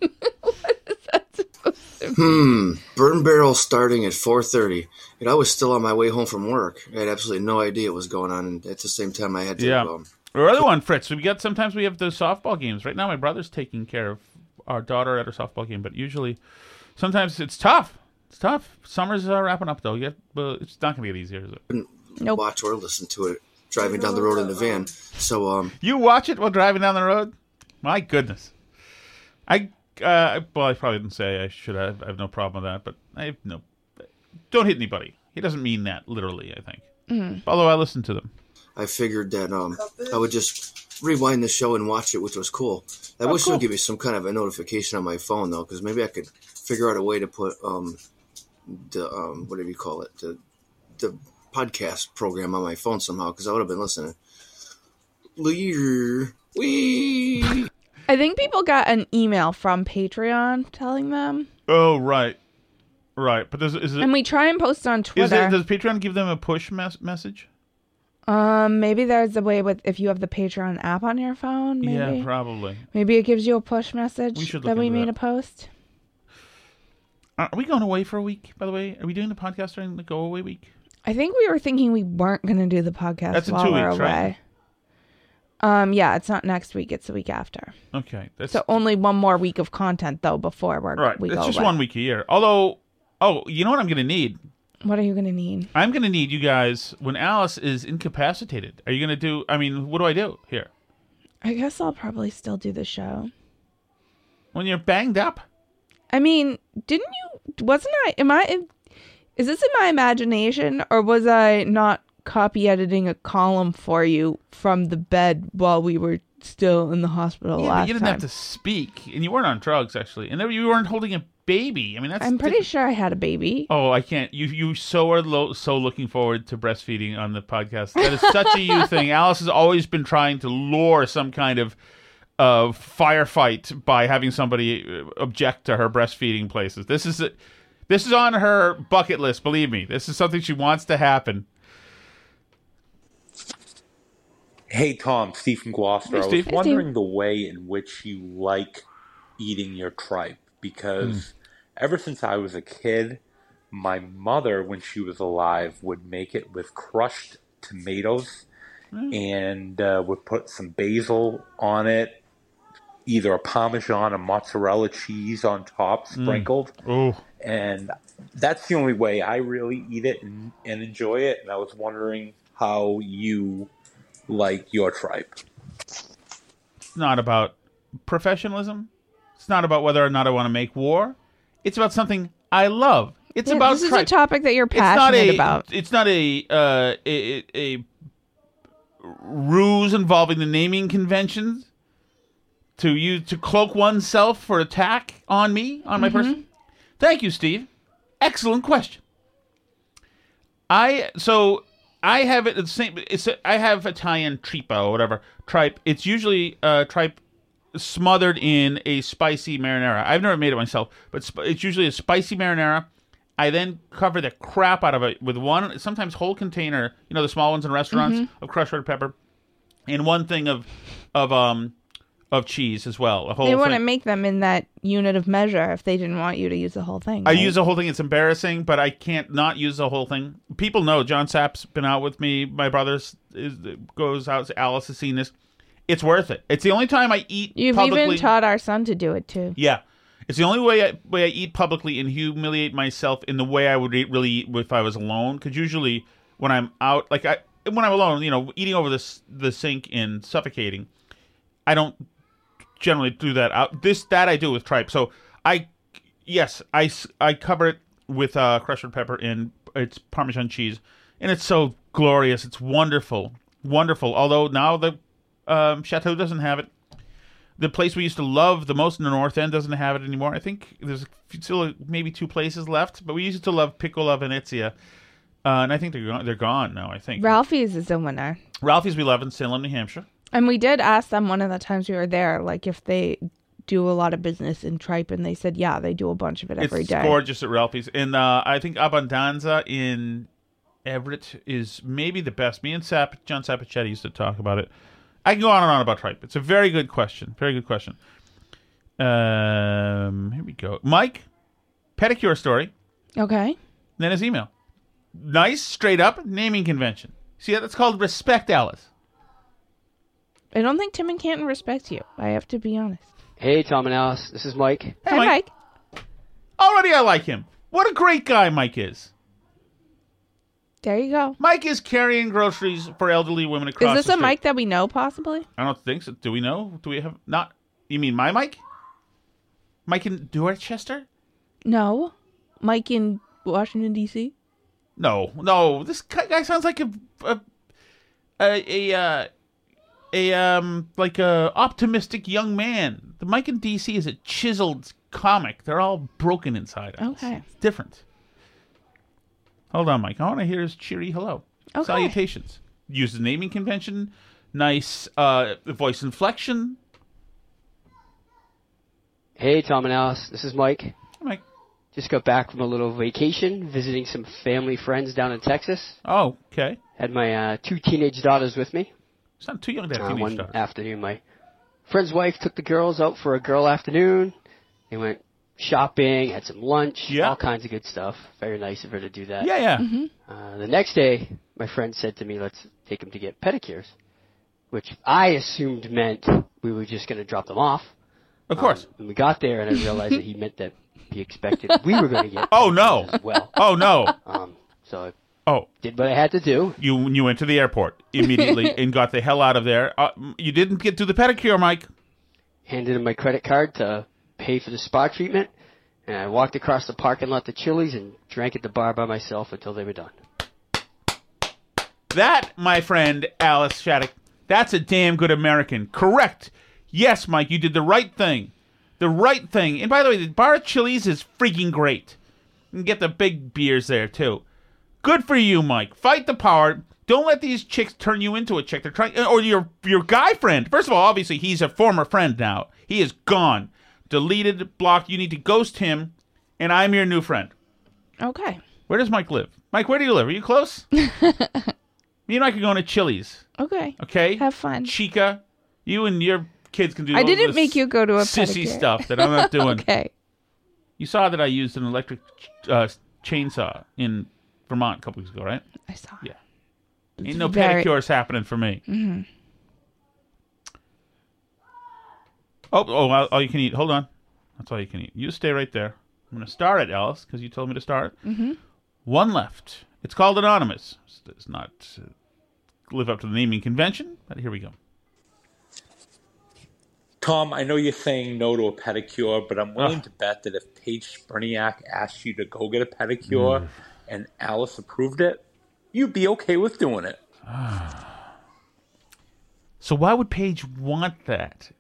is that supposed Hmm. Burn barrel starting at 4:30, and I was still on my way home from work. I had absolutely no idea what was going on, and at the same time, I had to. yeah Um, or other one fritz we got sometimes we have those softball games right now my brother's taking care of our daughter at her softball game but usually sometimes it's tough it's tough summer's uh, wrapping up though yet but it's not gonna get easier is it Nope. watch or listen to it driving down the road in the van. So, um, You watch it while driving down the road? My goodness. I uh well I probably didn't say I should have I have no problem with that, but I have no don't hit anybody. He doesn't mean that literally, I think. Although I listen to them. I figured that um, I would just rewind the show and watch it, which was cool. I Oh, wish it cool. would give me some kind of a notification on my phone though, because maybe I could figure out a way to put um, the um, whatever you call it, the the podcast program on my phone somehow, because I would have been listening. Lear, wee. I think people got an email from Patreon telling them, Oh right. Right. But does is it and we try and post on is Twitter. it does Patreon give them a push mes- message? um, maybe there's a way with if you have the Patreon app on your phone. Maybe, Yeah, probably. maybe it gives you a push message We should that we made that. a post. Are we going away for a week, by the way? Are we doing the podcast during the go away week? I think we were thinking we weren't going to do the podcast That's in while two we're weeks, away. right? Um, yeah, it's not next week; it's the week after. Okay. That's So only one more week of content though before we're right. we It's go just away. one week a year. Although oh, you know what I'm gonna need? What are you going to need? I'm going to need you guys when Alice is incapacitated. Are you going to do? I mean, what do I do here I guess I'll probably still do the show. when you're banged up? I mean, didn't you? Wasn't I? Am I? Is this in my imagination, or was I not copy editing a column for you from the bed while we were still in the hospital Yeah, last you didn't time? have to speak, and you weren't on drugs actually, and you weren't holding a baby. I mean, that's. I'm pretty different. sure I had a baby. Oh, I can't. You you so are lo- so looking forward to breastfeeding on the podcast. That is such a you thing. Alice has always been trying to lure some kind of of firefight by having somebody uh, object to her breastfeeding places. This is a, this is on her bucket list. Believe me, this is something she wants to happen. Hey Tom, Steve from Gloucester. Hey, I Steve. was Hey, wondering the way in which you like eating your tripe because hmm. ever since I was a kid, my mother, when she was alive, would make it with crushed tomatoes hmm. and uh, would put some basil on it, either a Parmesan or mozzarella cheese on top, hmm. sprinkled. Oh, And that's the only way I really eat it and, and enjoy it. And I was wondering how you like your tripe. it's not about professionalism. It's not about whether or not I want to make war. It's about something I love. It's Yeah, about this is tripe. a topic that you're it's not passionate a, about. It's not a, uh, a a ruse involving the naming conventions to use to cloak oneself for attack on me on my person. Thank you, Steve. Excellent question. I so I have it the same. It's I have Italian tripa or whatever tripe. It's usually uh, tripe smothered in a spicy marinara. I've never made it myself, but sp- it's usually a spicy marinara. I then cover the crap out of it with one, sometimes whole container. You know the small ones in restaurants of crushed red pepper, and one thing of of um of cheese as well. A whole They wouldn't thing. make them in that unit of measure if they didn't want you to use the whole thing. I right? use the whole thing. It's embarrassing, but I can't not use the whole thing. People know John Sapp's been out with me. My brother's is, goes out. Alice has seen this. It's worth it. It's the only time I eat You've publicly. even taught our son to do it too. yeah, it's the only way I, way I eat publicly and humiliate myself in the way I would eat, really eat if I was alone. Because usually when I'm out, like I when I'm alone, you know, eating over this the sink and suffocating, I don't generally do that out. This that I do with tripe. So I yes, I I cover it with uh, crushed pepper and it's Parmesan cheese, and it's so glorious. It's wonderful, wonderful. Although now the um, chateau doesn't have it. The place we used to love the most in the North End doesn't have it anymore. I think there's still maybe two places left, but we used to love Piccola Venezia, uh, and I think they're gone, they're gone now. I think Ralphie's is the winner. Ralphie's we love in Salem, New Hampshire. And we did ask them one of the times we were there, like if they do a lot of business in tripe, and they said, yeah, they do a bunch of it every it's day. gorgeous at Ralphie's, and uh, I think Abbondanza in Everett is maybe the best. Me and Sap, John Sapichetti used to talk about it. I can go on and on about tripe. It's a very good question. Very good question. Um, here we go. Mike, pedicure story. Okay. Then his email. Nice, straight up naming convention. See, that's called respect, Alice. I don't think Tim and Canton respect you. I have to be honest. Hey, Tom and Alice. This is Mike. Hey, Hi, Mike. Mike. Already, I like him. What a great guy Mike is. There you go. Mike is carrying groceries for elderly women across. Is this the a street. Mike that we know, possibly? I don't think so. Do we know? Do we have not? You mean my Mike? Mike in Dorchester? No. Mike in Washington, D.C.? No, no. This guy guy sounds like a a a, a uh, a um like a optimistic young man. The Mike in DC is a chiseled comic. They're all broken inside. Okay. It's different. Hold on, Mike. I want to hear his cheery hello. Okay. Salutations. Use the naming convention. Nice uh voice inflection. Hey, Tom and Alice. This is Mike. Mike. Just got back from a little vacation, visiting some family friends down in Texas. Oh, okay. Had my uh, two teenage daughters with me. It's not too young to have Uh, teenage one daughters. afternoon, my friend's wife took the girls out for a girl afternoon. They went shopping, had some lunch, Yeah. all kinds of good stuff. Very nice of her to do that. Yeah, yeah. Mm-hmm. Uh, the next day, my friend said to me, "Let's take them to get pedicures," which I assumed meant we were just going to drop them off. Of course. Um, and we got there, and I realized that he meant that he expected we were going to get. Oh no. as well. Oh no. Um, so I Oh, did what I had to do. you you went to the airport immediately and got the hell out of there. Uh, you didn't get to the pedicure, Mike. Handed him my credit card to pay for the spa treatment, and I walked across the parking lot to Chili's and drank at the bar by myself until they were done. That, my friend Alice Shattuck, that's a damn good American. Correct. Yes, Mike, you did the right thing. The right thing. And by the way, the bar at Chili's is freaking great. You can get the big beers there too. Good for you, Mike. Fight the power. Don't let these chicks turn you into a chick. They're trying, or your your guy friend. First of all, obviously he's a former friend now. He is gone, deleted, blocked. You need to ghost him. And I'm your new friend. Okay. Where does Mike live? Mike, where do you live? Are you close? Me and Mike are going to Chili's. Okay. Okay. Have fun. Chica, you and your kids can do. I didn't make you go to a sissy pedicure. stuff that I'm not doing. okay. You saw that I used an electric uh, chainsaw in Vermont a couple weeks ago, right? I saw. Yeah. Ain't no very- pedicures happening for me. Mm-hmm. Oh, oh, all- all you can eat. Hold on. That's all you can eat. You stay right there. I'm going to start it, Alice, because you told me to start. hmm One left. It's called Anonymous. It does not uh, live up to the naming convention, but here we go. Tom, I know you're saying no to a pedicure, but I'm willing to bet that if Paige Spiranac asked you to go get a pedicure Mm. And Alice approved it, you'd be okay with doing it. So why would Paige want that?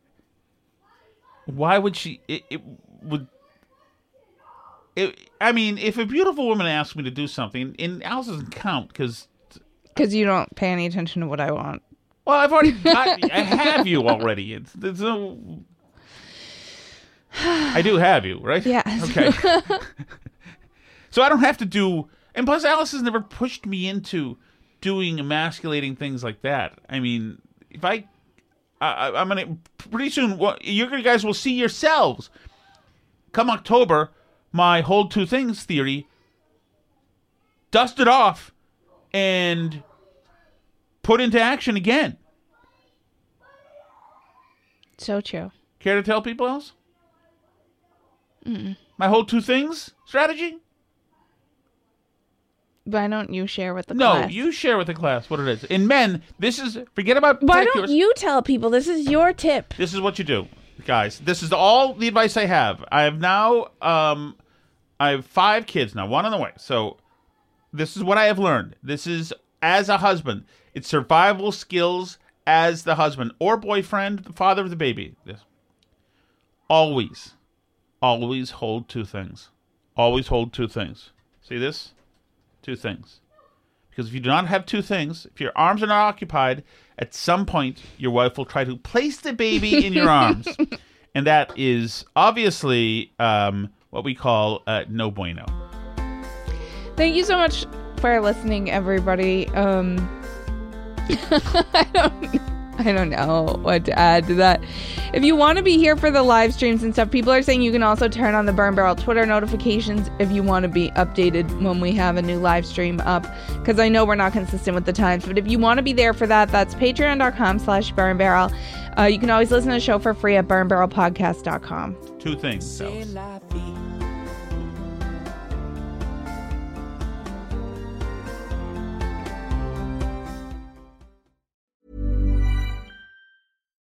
Why would she? It, it would. It, I mean, if a beautiful woman asks me to do something, and Alice doesn't count because, Because you don't pay any attention to what I want. well, I've already got, I have you already. It's there's no. I do have you, right? Yes. Okay. so I don't have to do, and plus Alice has never pushed me into doing emasculating things like that. I mean, if I, I I'm gonna pretty soon. What you guys will see yourselves. Come October, my hold two things theory dusted off and put into action again. So true. Care to tell people else? Mm-mm. My whole two things strategy? Why don't you share with the class? no, class? you share with the class what it is. In men, this is forget about Why pedicures. don't you tell people? This is your tip. This is what you do, guys. This is all the advice I have. I have now, um, I have five kids now, one on the way. So, this is what I have learned. This is as a husband. It's survival skills as the husband or boyfriend, the father of the baby. This. Always, always hold two things. Always hold two things. See this? Two things. Because if you do not have two things, if your arms are not occupied, at some point your wife will try to place the baby in your arms. And that is obviously um, what we call uh, no bueno. Thank you so much for listening, everybody. Um, I don't, I don't know what to add to that. If you want to be here for the live streams and stuff, people are saying you can also turn on the Burn Barrel Twitter notifications if you want to be updated when we have a new live stream up. Because I know we're not consistent with the times, but if you want to be there for that, that's patreon.com/slash Burn Barrel. Uh, you can always listen to the show for free at burnbarrelpodcast.com. Two things. Alice.